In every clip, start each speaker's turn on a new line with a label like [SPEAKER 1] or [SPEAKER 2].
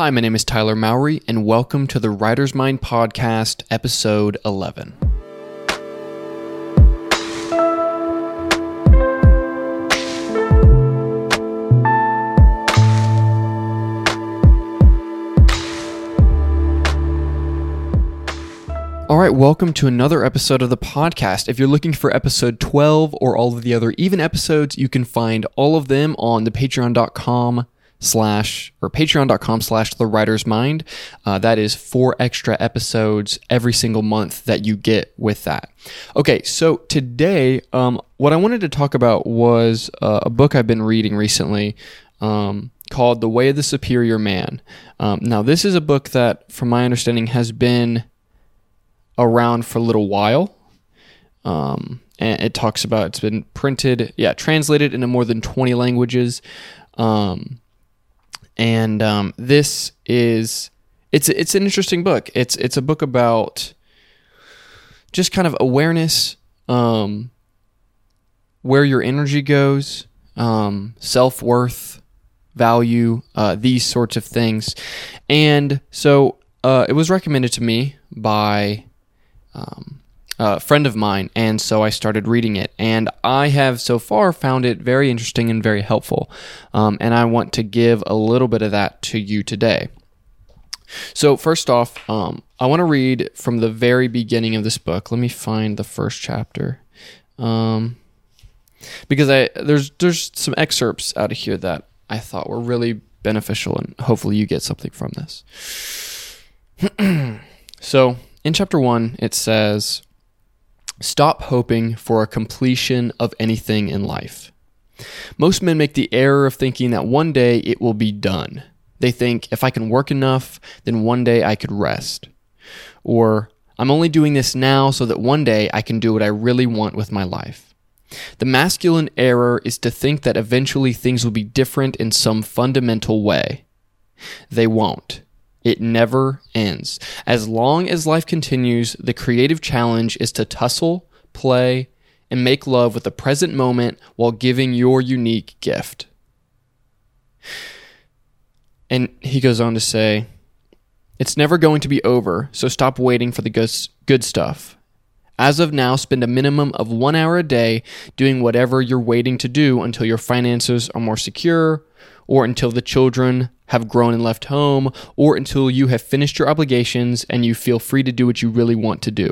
[SPEAKER 1] Hi, my name is Tyler Mowery, and welcome to the Writer's Mind Podcast, episode 11. All right, welcome to another episode of the podcast. If you're looking for episode 12 or all of the other even episodes, you can find all of them on the patreon.com slash or patreon.com slash the writer's mind. Uh, that is four extra episodes every single month that you get with that. Okay, so today, um, what I wanted to talk about was uh, a book I've been reading recently. Um, called The Way of the Superior Man. Um, now, this is a book that, from my understanding, has been around for a little while. Um, and it talks about it's been printed, yeah, translated into more than 20 languages. Um, and um, this is it's it's an interesting book. It's it's a book about just kind of awareness, um, where your energy goes, um, self worth, value, uh, these sorts of things. And so uh, it was recommended to me by um, a friend of mine, and so I started reading it. And I have so far found it very interesting and very helpful. Um, and I want to give a little bit of that to you today. So, first off, um, I want to read from the very beginning of this book. Let me find the first chapter. Um, because I there's there's some excerpts out of here that I thought were really beneficial and hopefully you get something from this. so, in chapter 1, it says, Stop hoping for a completion of anything in life. Most men make the error of thinking that one day it will be done. They think, if I can work enough, then one day I could rest. Or, I'm only doing this now so that one day I can do what I really want with my life. The masculine error is to think that eventually things will be different in some fundamental way. They won't. It never ends. As long as life continues, the creative challenge is to tussle, play, and make love with the present moment while giving your unique gift. And he goes on to say, It's never going to be over, so stop waiting for the good stuff. As of now, spend a minimum of one hour a day doing whatever you're waiting to do until your finances are more secure, or until the children have grown and left home, or until you have finished your obligations and you feel free to do what you really want to do.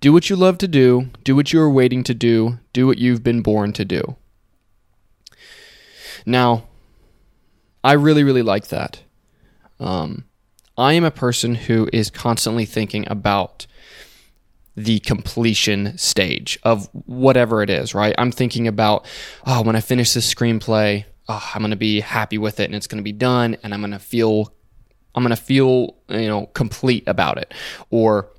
[SPEAKER 1] Do what you love to do, do what you are waiting to do, do what you've been born to do. Now, I really, really like that. Um, I am a person who is constantly thinking about the completion stage of whatever it is, right? I'm thinking about, oh, when I finish this screenplay, oh, I'm going to be happy with it and it's going to be done and I'm going to feel I'm going to feel, you know, complete about it. Or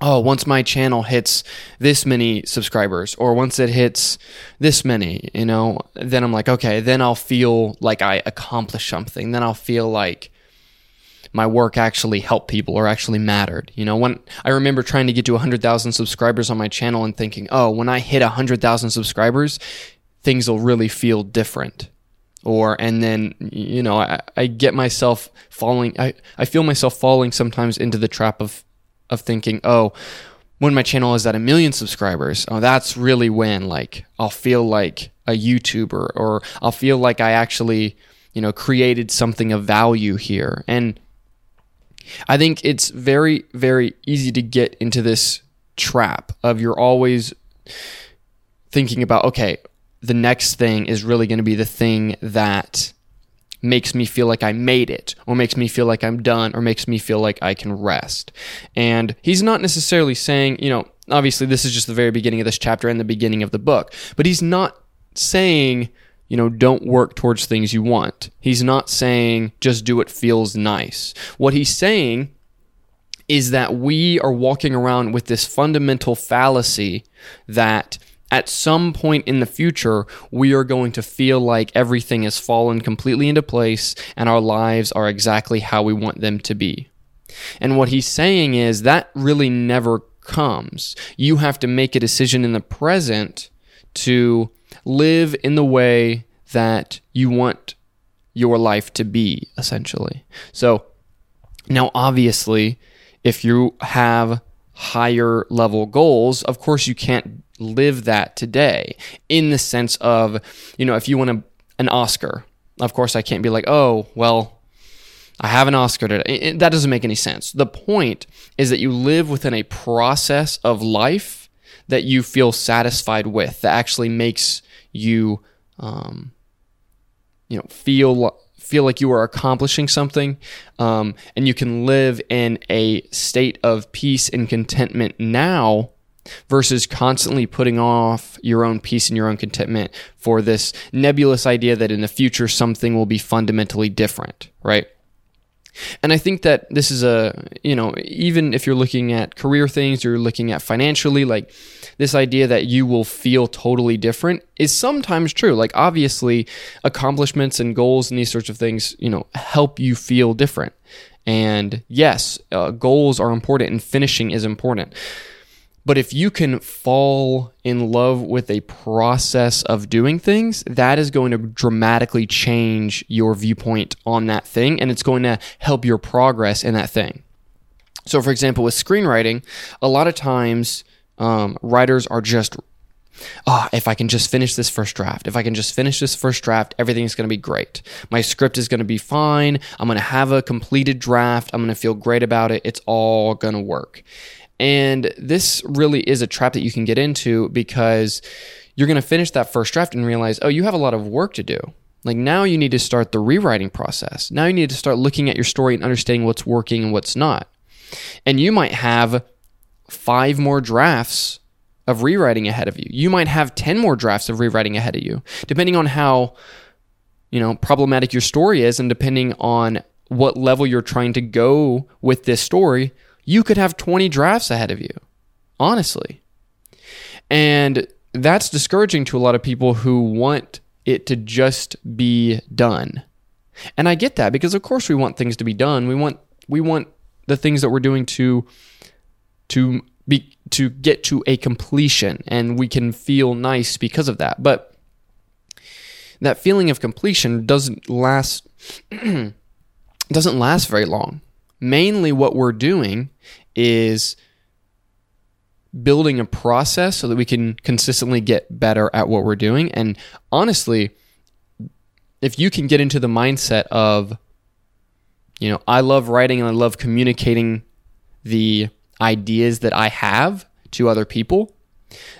[SPEAKER 1] oh, once my channel hits this many subscribers or once it hits this many, you know, then I'm like, okay, then I'll feel like I accomplished something. Then I'll feel like my work actually helped people or actually mattered. You know, when I remember trying to get to 100,000 subscribers on my channel and thinking, oh, when I hit 100,000 subscribers, things will really feel different. Or, and then, you know, I, I get myself falling, I, I feel myself falling sometimes into the trap of, of thinking, oh, when my channel is at a million subscribers, oh, that's really when, like, I'll feel like a YouTuber or I'll feel like I actually, you know, created something of value here. And I think it's very, very easy to get into this trap of you're always thinking about, okay, the next thing is really going to be the thing that makes me feel like I made it, or makes me feel like I'm done, or makes me feel like I can rest. And he's not necessarily saying, you know, obviously this is just the very beginning of this chapter and the beginning of the book, but he's not saying, you know, don't work towards things you want. He's not saying just do what feels nice. What he's saying is that we are walking around with this fundamental fallacy that at some point in the future, we are going to feel like everything has fallen completely into place and our lives are exactly how we want them to be. And what he's saying is that really never comes. You have to make a decision in the present to live in the way that you want your life to be, essentially. So now, obviously, if you have higher level goals, of course, you can't live that today in the sense of, you know, if you want a, an Oscar, of course, I can't be like, oh, well, I have an Oscar today. That doesn't make any sense. The point is that you live within a process of life that you feel satisfied with, that actually makes you, um, you know, feel feel like you are accomplishing something, um, and you can live in a state of peace and contentment now versus constantly putting off your own peace and your own contentment for this nebulous idea that in the future something will be fundamentally different, right? And I think that this is a, you know, even if you're looking at career things, you're looking at financially, like this idea that you will feel totally different is sometimes true. Like, obviously, accomplishments and goals and these sorts of things, you know, help you feel different. And yes, uh, goals are important and finishing is important. But if you can fall in love with a process of doing things, that is going to dramatically change your viewpoint on that thing and it's going to help your progress in that thing. So, for example, with screenwriting, a lot of times um, writers are just, ah, if I can just finish this first draft, if I can just finish this first draft, everything's going to be great. My script is going to be fine. I'm going to have a completed draft. I'm going to feel great about it. It's all going to work. And this really is a trap that you can get into because you're going to finish that first draft and realize, oh, you have a lot of work to do. Like now you need to start the rewriting process. Now you need to start looking at your story and understanding what's working and what's not. And you might have five more drafts of rewriting ahead of you. You might have 10 more drafts of rewriting ahead of you, depending on how you know problematic your story is and depending on what level you're trying to go with this story you could have 20 drafts ahead of you, honestly. And that's discouraging to a lot of people who want it to just be done. And I get that because of course we want things to be done. We want we want the things that we're doing to to be to get to a completion and we can feel nice because of that. But that feeling of completion doesn't last doesn't last very long mainly what we're doing is building a process so that we can consistently get better at what we're doing. And honestly, if you can get into the mindset of, you know, I love writing and I love communicating the ideas that I have to other people,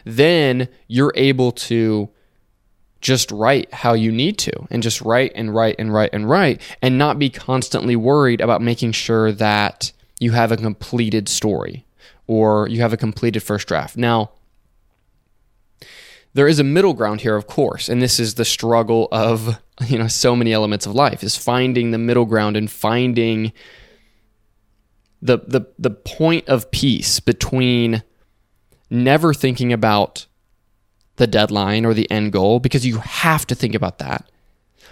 [SPEAKER 1] then you're able to just write how you need to and just write and write and write and write and not be constantly worried about making sure that you have a completed story or you have a completed first draft. Now, there is a middle ground here, of course, and this is the struggle of you know so many elements of life is finding the middle ground and finding the the the point of peace between never thinking about the deadline or the end goal because you have to think about that.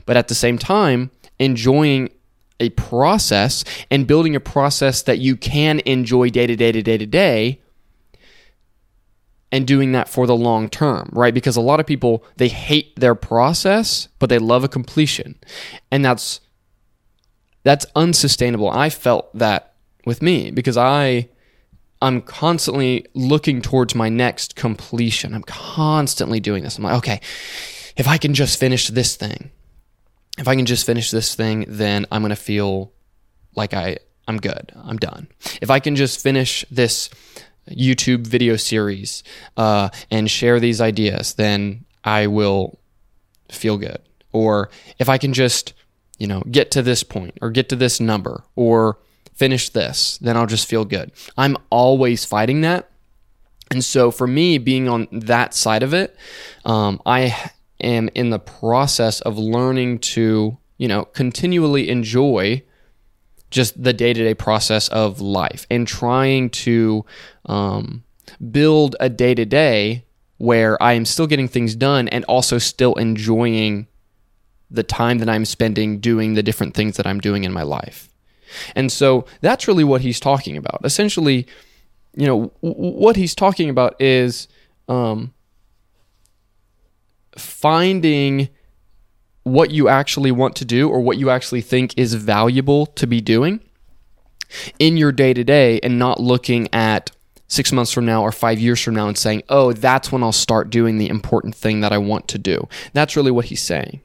[SPEAKER 1] But at the same time, enjoying a process and building a process that you can enjoy day to day to day to day and doing that for the long term, right? Because a lot of people they hate their process, but they love a completion. And that's that's unsustainable. I felt that with me because I I'm constantly looking towards my next completion. I'm constantly doing this. I'm like, okay, if I can just finish this thing, if I can just finish this thing, then I'm going to feel like I I'm good. I'm done. If I can just finish this YouTube video series uh, and share these ideas, then I will feel good. Or if I can just, you know, get to this point or get to this number or finish this, then I'll just feel good. I'm always fighting that. And so for me, being on that side of it, um, I am in the process of learning to, you know, continually enjoy just the day to day process of life and trying to um, build a day to day where I am still getting things done and also still enjoying the time that I'm spending doing the different things that I'm doing in my life. And so that's really what he's talking about. Essentially, you know, w- what he's talking about is um, finding what you actually want to do or what you actually think is valuable to be doing in your day to day and not looking at six months from now or five years from now and saying, oh, that's when I'll start doing the important thing that I want to do. That's really what he's saying.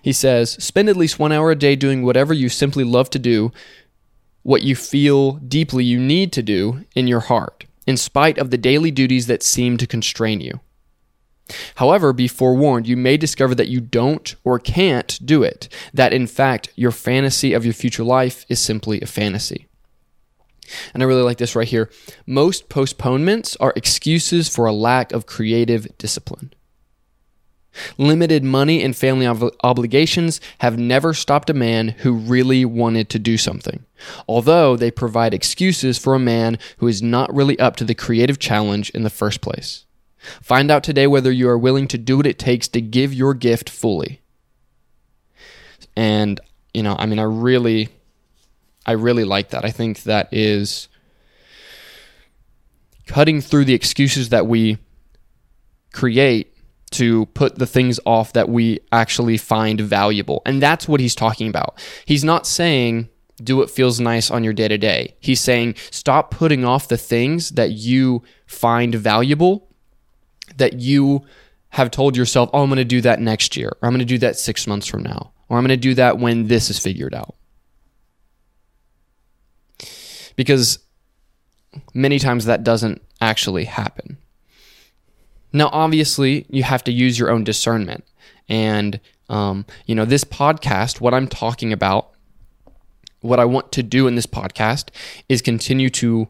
[SPEAKER 1] He says, spend at least one hour a day doing whatever you simply love to do, what you feel deeply you need to do in your heart, in spite of the daily duties that seem to constrain you. However, be forewarned, you may discover that you don't or can't do it, that in fact, your fantasy of your future life is simply a fantasy. And I really like this right here. Most postponements are excuses for a lack of creative discipline. Limited money and family ob- obligations have never stopped a man who really wanted to do something, although they provide excuses for a man who is not really up to the creative challenge in the first place. Find out today whether you are willing to do what it takes to give your gift fully. And, you know, I mean, I really, I really like that. I think that is cutting through the excuses that we create to put the things off that we actually find valuable. And that's what he's talking about. He's not saying do what feels nice on your day to day. He's saying stop putting off the things that you find valuable, that you have told yourself, oh, I'm going to do that next year, or I'm going to do that six months from now, or I'm going to do that when this is figured out. Because many times that doesn't actually happen. Now, obviously, you have to use your own discernment. And, um, you know, this podcast, what I'm talking about, what I want to do in this podcast is continue to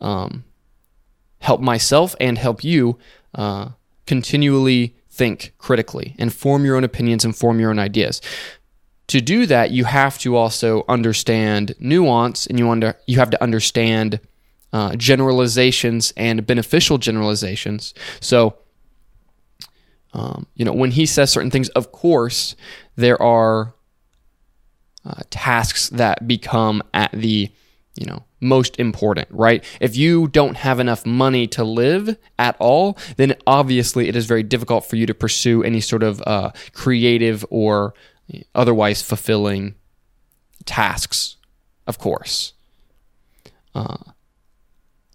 [SPEAKER 1] um, help myself and help you uh, continually think critically and form your own opinions and form your own ideas. To do that, you have to also understand nuance and you under you have to understand uh, generalizations and beneficial generalizations. So, um, you know, when he says certain things, of course, there are uh, tasks that become at the, you know, most important, right? If you don't have enough money to live at all, then obviously it is very difficult for you to pursue any sort of uh, creative or otherwise fulfilling tasks, of course. Uh,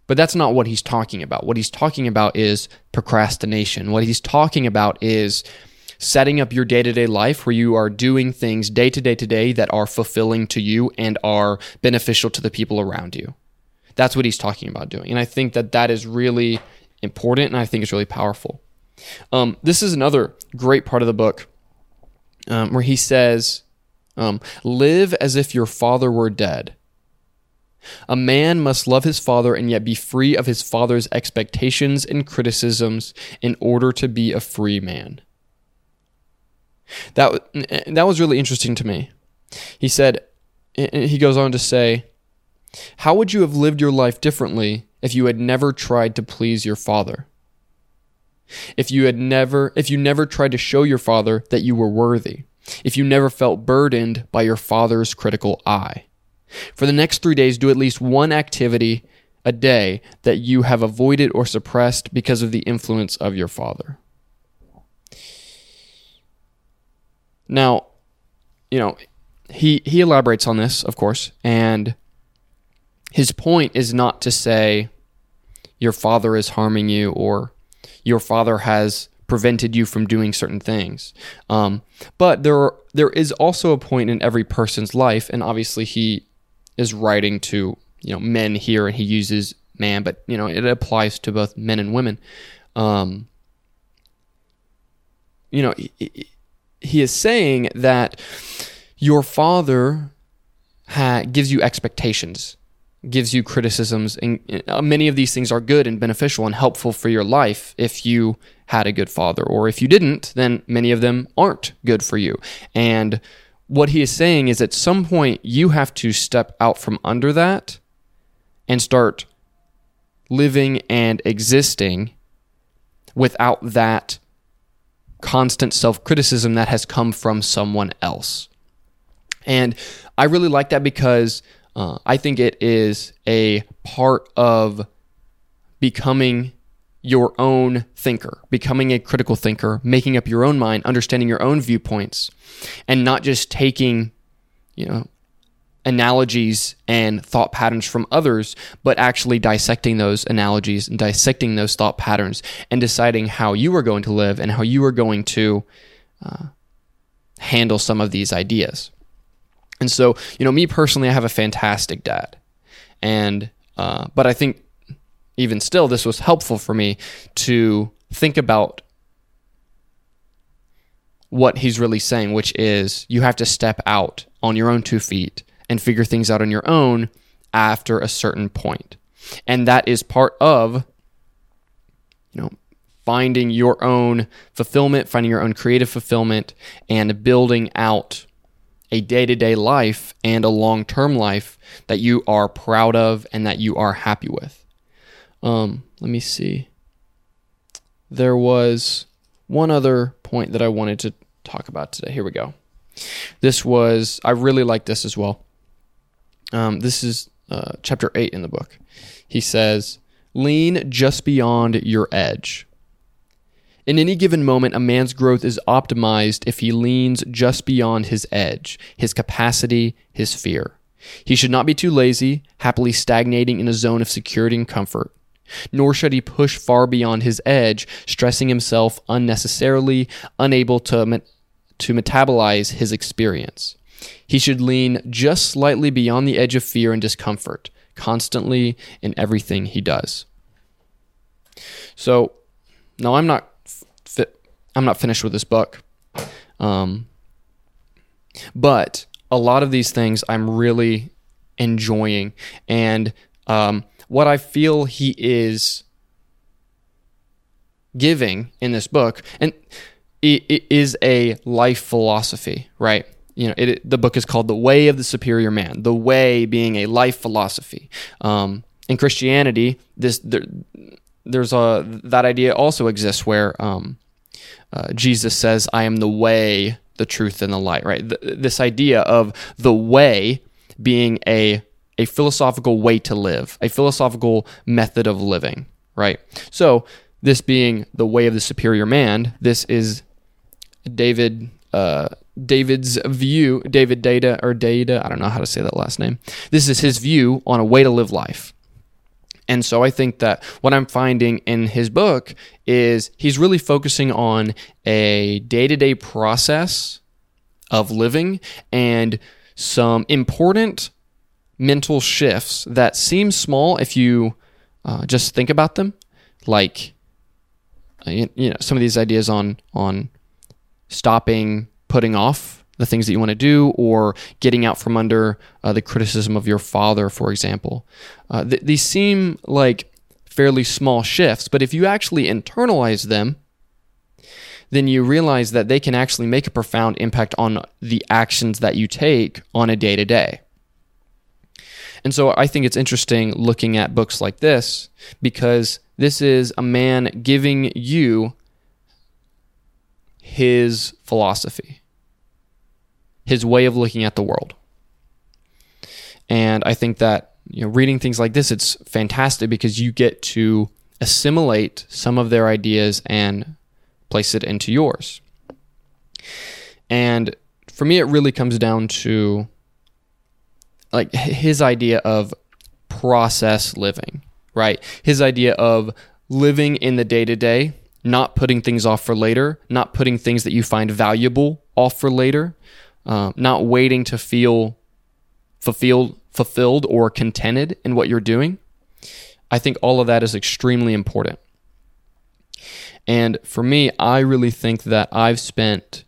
[SPEAKER 1] but that's not what he's talking about. What he's talking about is procrastination. What he's talking about is setting up your day to day life where you are doing things day to day to day that are fulfilling to you and are beneficial to the people around you. That's what he's talking about doing. And I think that that is really important and I think it's really powerful. Um, this is another great part of the book um, where he says, um, Live as if your father were dead. A man must love his father and yet be free of his father's expectations and criticisms in order to be a free man. That, that was really interesting to me. He said, he goes on to say, How would you have lived your life differently if you had never tried to please your father? If you had never, if you never tried to show your father that you were worthy, if you never felt burdened by your father's critical eye. For the next three days, do at least one activity a day that you have avoided or suppressed because of the influence of your father. Now, you know, he he elaborates on this, of course, and his point is not to say your father is harming you or your father has prevented you from doing certain things. Um, but there are, there is also a point in every person's life, and obviously he is writing to you know men here, and he uses man, but you know it applies to both men and women. Um, you know, he, he is saying that your father ha- gives you expectations, gives you criticisms, and uh, many of these things are good and beneficial and helpful for your life if you had a good father, or if you didn't, then many of them aren't good for you. And what he is saying is at some point you have to step out from under that and start living and existing without that constant self criticism that has come from someone else. And I really like that because uh, I think it is a part of becoming your own thinker, becoming a critical thinker, making up your own mind, understanding your own viewpoints, and not just taking, you know, analogies and thought patterns from others, but actually dissecting those analogies and dissecting those thought patterns and deciding how you are going to live and how you are going to uh, handle some of these ideas. And so, you know, me personally, I have a fantastic dad, and uh, but I think even still, this was helpful for me to think about what he's really saying, which is you have to step out on your own two feet and figure things out on your own after a certain point. And that is part of, you know, finding your own fulfillment, finding your own creative fulfillment, and building out a day to day life and a long term life that you are proud of and that you are happy with. Um, let me see. There was one other point that I wanted to talk about today. Here we go. This was, I really like this as well. Um, this is uh, chapter 8 in the book. He says, Lean just beyond your edge. In any given moment, a man's growth is optimized if he leans just beyond his edge, his capacity, his fear. He should not be too lazy, happily stagnating in a zone of security and comfort. Nor should he push far beyond his edge, stressing himself unnecessarily, unable to, to metabolize his experience. He should lean just slightly beyond the edge of fear and discomfort, constantly in everything he does. So, no, I'm not fi- I'm not finished with this book, um, but a lot of these things I'm really enjoying, and um, what I feel he is giving in this book, and it, it is a life philosophy, right? you know, it, the book is called The Way of the Superior Man, the way being a life philosophy. Um, in Christianity, this there, there's a that idea also exists where um, uh, Jesus says, "I am the way, the truth, and the light." Right? Th- this idea of the way being a a philosophical way to live, a philosophical method of living. Right? So this being the way of the superior man, this is David. Uh, David's view, David Data or Data, I don't know how to say that last name. This is his view on a way to live life. And so I think that what I'm finding in his book is he's really focusing on a day to day process of living and some important mental shifts that seem small if you uh, just think about them, like uh, you know some of these ideas on on stopping putting off the things that you want to do or getting out from under uh, the criticism of your father, for example. Uh, th- these seem like fairly small shifts, but if you actually internalize them, then you realize that they can actually make a profound impact on the actions that you take on a day to day. And so I think it's interesting looking at books like this because this is a man giving you his philosophy his way of looking at the world. And I think that you know reading things like this it's fantastic because you get to assimilate some of their ideas and place it into yours. And for me it really comes down to like his idea of process living, right? His idea of living in the day to day, not putting things off for later, not putting things that you find valuable off for later, uh, not waiting to feel fulfilled, fulfilled or contented in what you're doing. I think all of that is extremely important. And for me, I really think that I've spent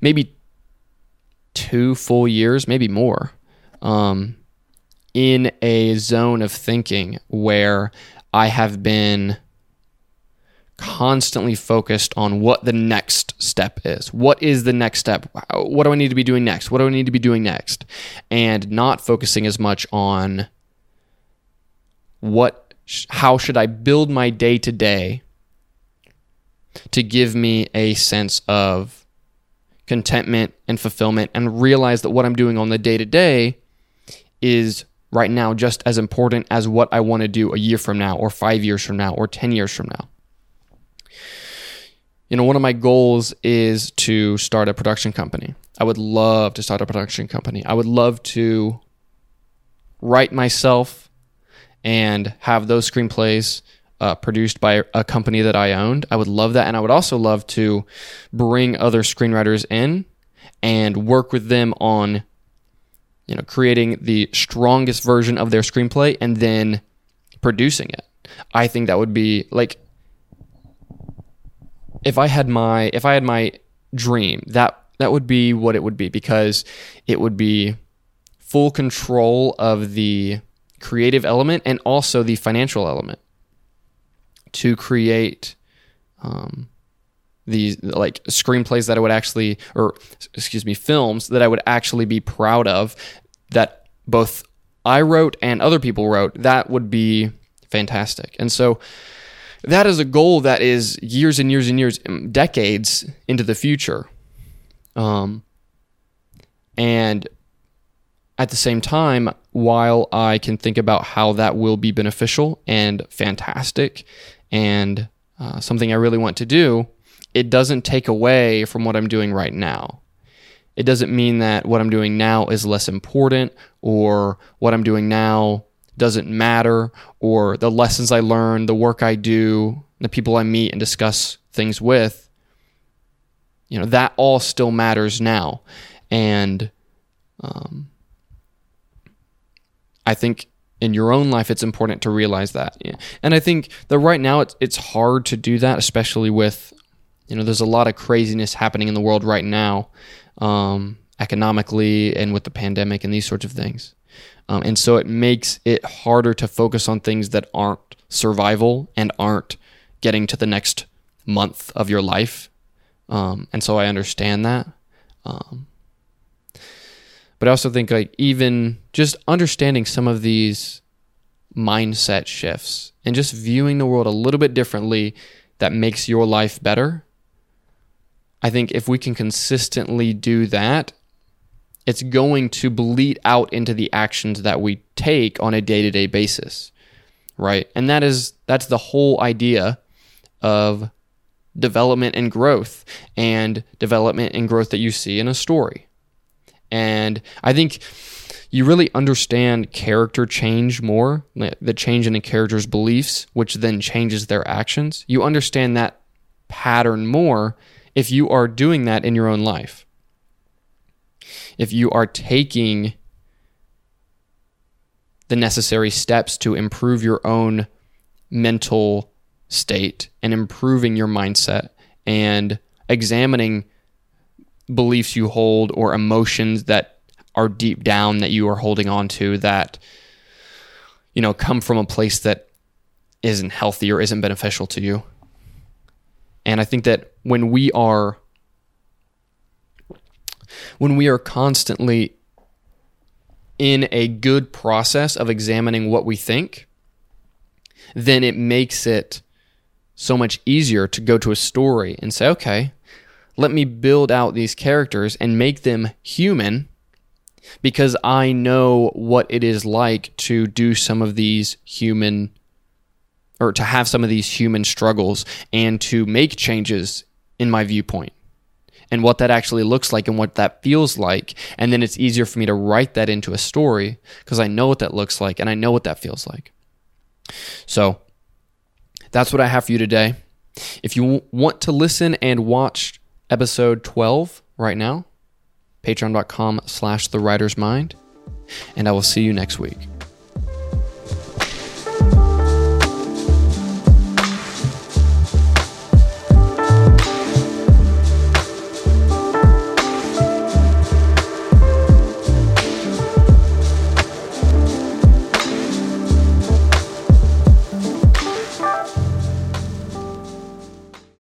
[SPEAKER 1] maybe two full years, maybe more, um, in a zone of thinking where I have been constantly focused on what the next step is. What is the next step? What do I need to be doing next? What do I need to be doing next? And not focusing as much on what how should I build my day to day to give me a sense of contentment and fulfillment and realize that what I'm doing on the day to day is right now just as important as what I want to do a year from now, or five years from now, or 10 years from now. You know, one of my goals is to start a production company. I would love to start a production company. I would love to write myself and have those screenplays uh, produced by a company that I owned. I would love that. And I would also love to bring other screenwriters in and work with them on you know creating the strongest version of their screenplay and then producing it. I think that would be like if I had my if I had my dream, that that would be what it would be because it would be full control of the creative element and also the financial element to create um, these like screenplays that I would actually, or excuse me, films that I would actually be proud of that both I wrote and other people wrote. That would be fantastic. And so that is a goal that is years and years and years, um, decades into the future. Um, and at the same time, while I can think about how that will be beneficial and fantastic and uh, something I really want to do, it doesn't take away from what I'm doing right now. It doesn't mean that what I'm doing now is less important or what I'm doing now doesn't matter or the lessons I learn, the work I do, the people I meet and discuss things with. You know, that all still matters now. And um, I think in your own life, it's important to realize that. And I think that right now it's it's hard to do that, especially with you know there's a lot of craziness happening in the world right now, um, economically and with the pandemic and these sorts of things. Um, and so it makes it harder to focus on things that aren't survival and aren't getting to the next month of your life. Um, and so I understand that. Um, but I also think like even just understanding some of these mindset shifts and just viewing the world a little bit differently that makes your life better. I think if we can consistently do that, it's going to bleed out into the actions that we take on a day-to-day basis. Right? And that is that's the whole idea of development and growth and development and growth that you see in a story. And I think you really understand character change more, the change in a character's beliefs, which then changes their actions. You understand that pattern more if you are doing that in your own life. If you are taking the necessary steps to improve your own mental state and improving your mindset and examining beliefs you hold or emotions that are deep down that you are holding on to that you know come from a place that isn't healthy or isn't beneficial to you. And i think that when we are when we are constantly in a good process of examining what we think then it makes it so much easier to go to a story and say okay let me build out these characters and make them human because I know what it is like to do some of these human or to have some of these human struggles and to make changes in my viewpoint and what that actually looks like and what that feels like. And then it's easier for me to write that into a story because I know what that looks like and I know what that feels like. So that's what I have for you today. If you want to listen and watch episode 12 right now, patreon.com slash the writer's mind, and I will see you next week.